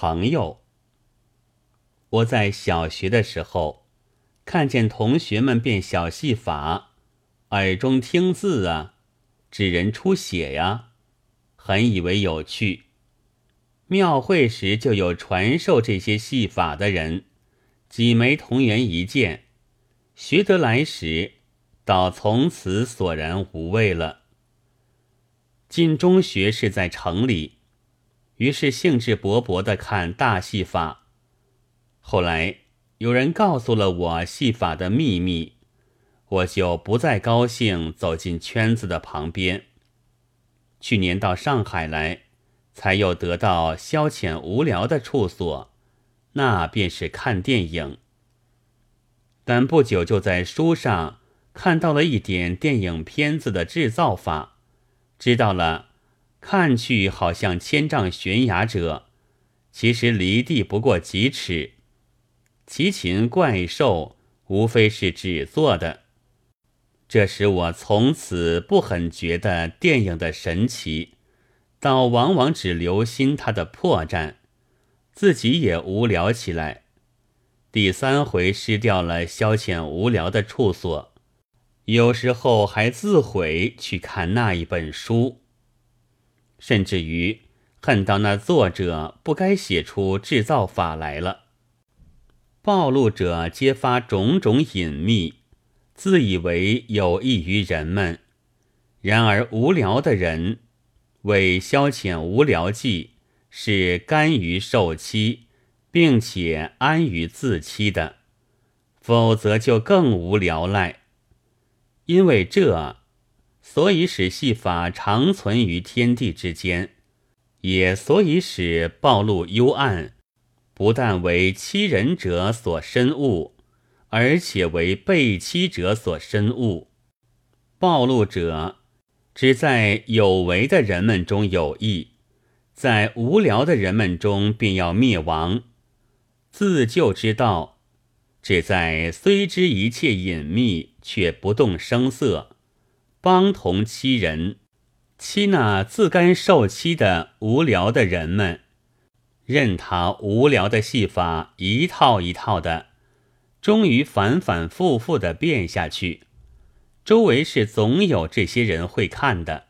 朋友。我在小学的时候，看见同学们变小戏法，耳中听字啊，指人出血呀，很以为有趣。庙会时就有传授这些戏法的人，几枚同源一件，学得来时，倒从此索然无味了。进中学是在城里。于是兴致勃勃地看大戏法。后来有人告诉了我戏法的秘密，我就不再高兴走进圈子的旁边。去年到上海来，才又得到消遣无聊的处所，那便是看电影。但不久就在书上看到了一点电影片子的制造法，知道了。看去好像千丈悬崖者，其实离地不过几尺。奇禽怪兽无非是纸做的，这使我从此不很觉得电影的神奇，倒往往只留心它的破绽，自己也无聊起来。第三回失掉了消遣无聊的处所，有时候还自悔去看那一本书。甚至于恨到那作者不该写出制造法来了。暴露者揭发种种隐秘，自以为有益于人们；然而无聊的人为消遣无聊计，是甘于受欺，并且安于自欺的；否则就更无聊赖。因为这。所以使戏法长存于天地之间，也所以使暴露幽暗，不但为欺人者所深恶，而且为被欺者所深恶。暴露者只在有为的人们中有益，在无聊的人们中便要灭亡。自救之道，只在虽知一切隐秘，却不动声色。帮同欺人，欺那自甘受欺的无聊的人们，任他无聊的戏法一套一套的，终于反反复复的变下去。周围是总有这些人会看的。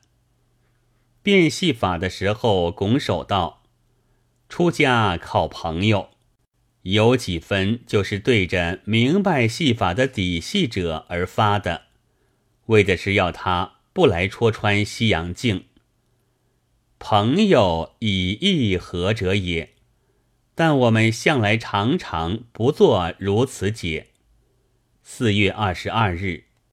变戏法的时候，拱手道：“出家靠朋友，有几分就是对着明白戏法的底细者而发的。”为的是要他不来戳穿西洋镜。朋友以义和者也？但我们向来常常不做如此解。四月二十二日。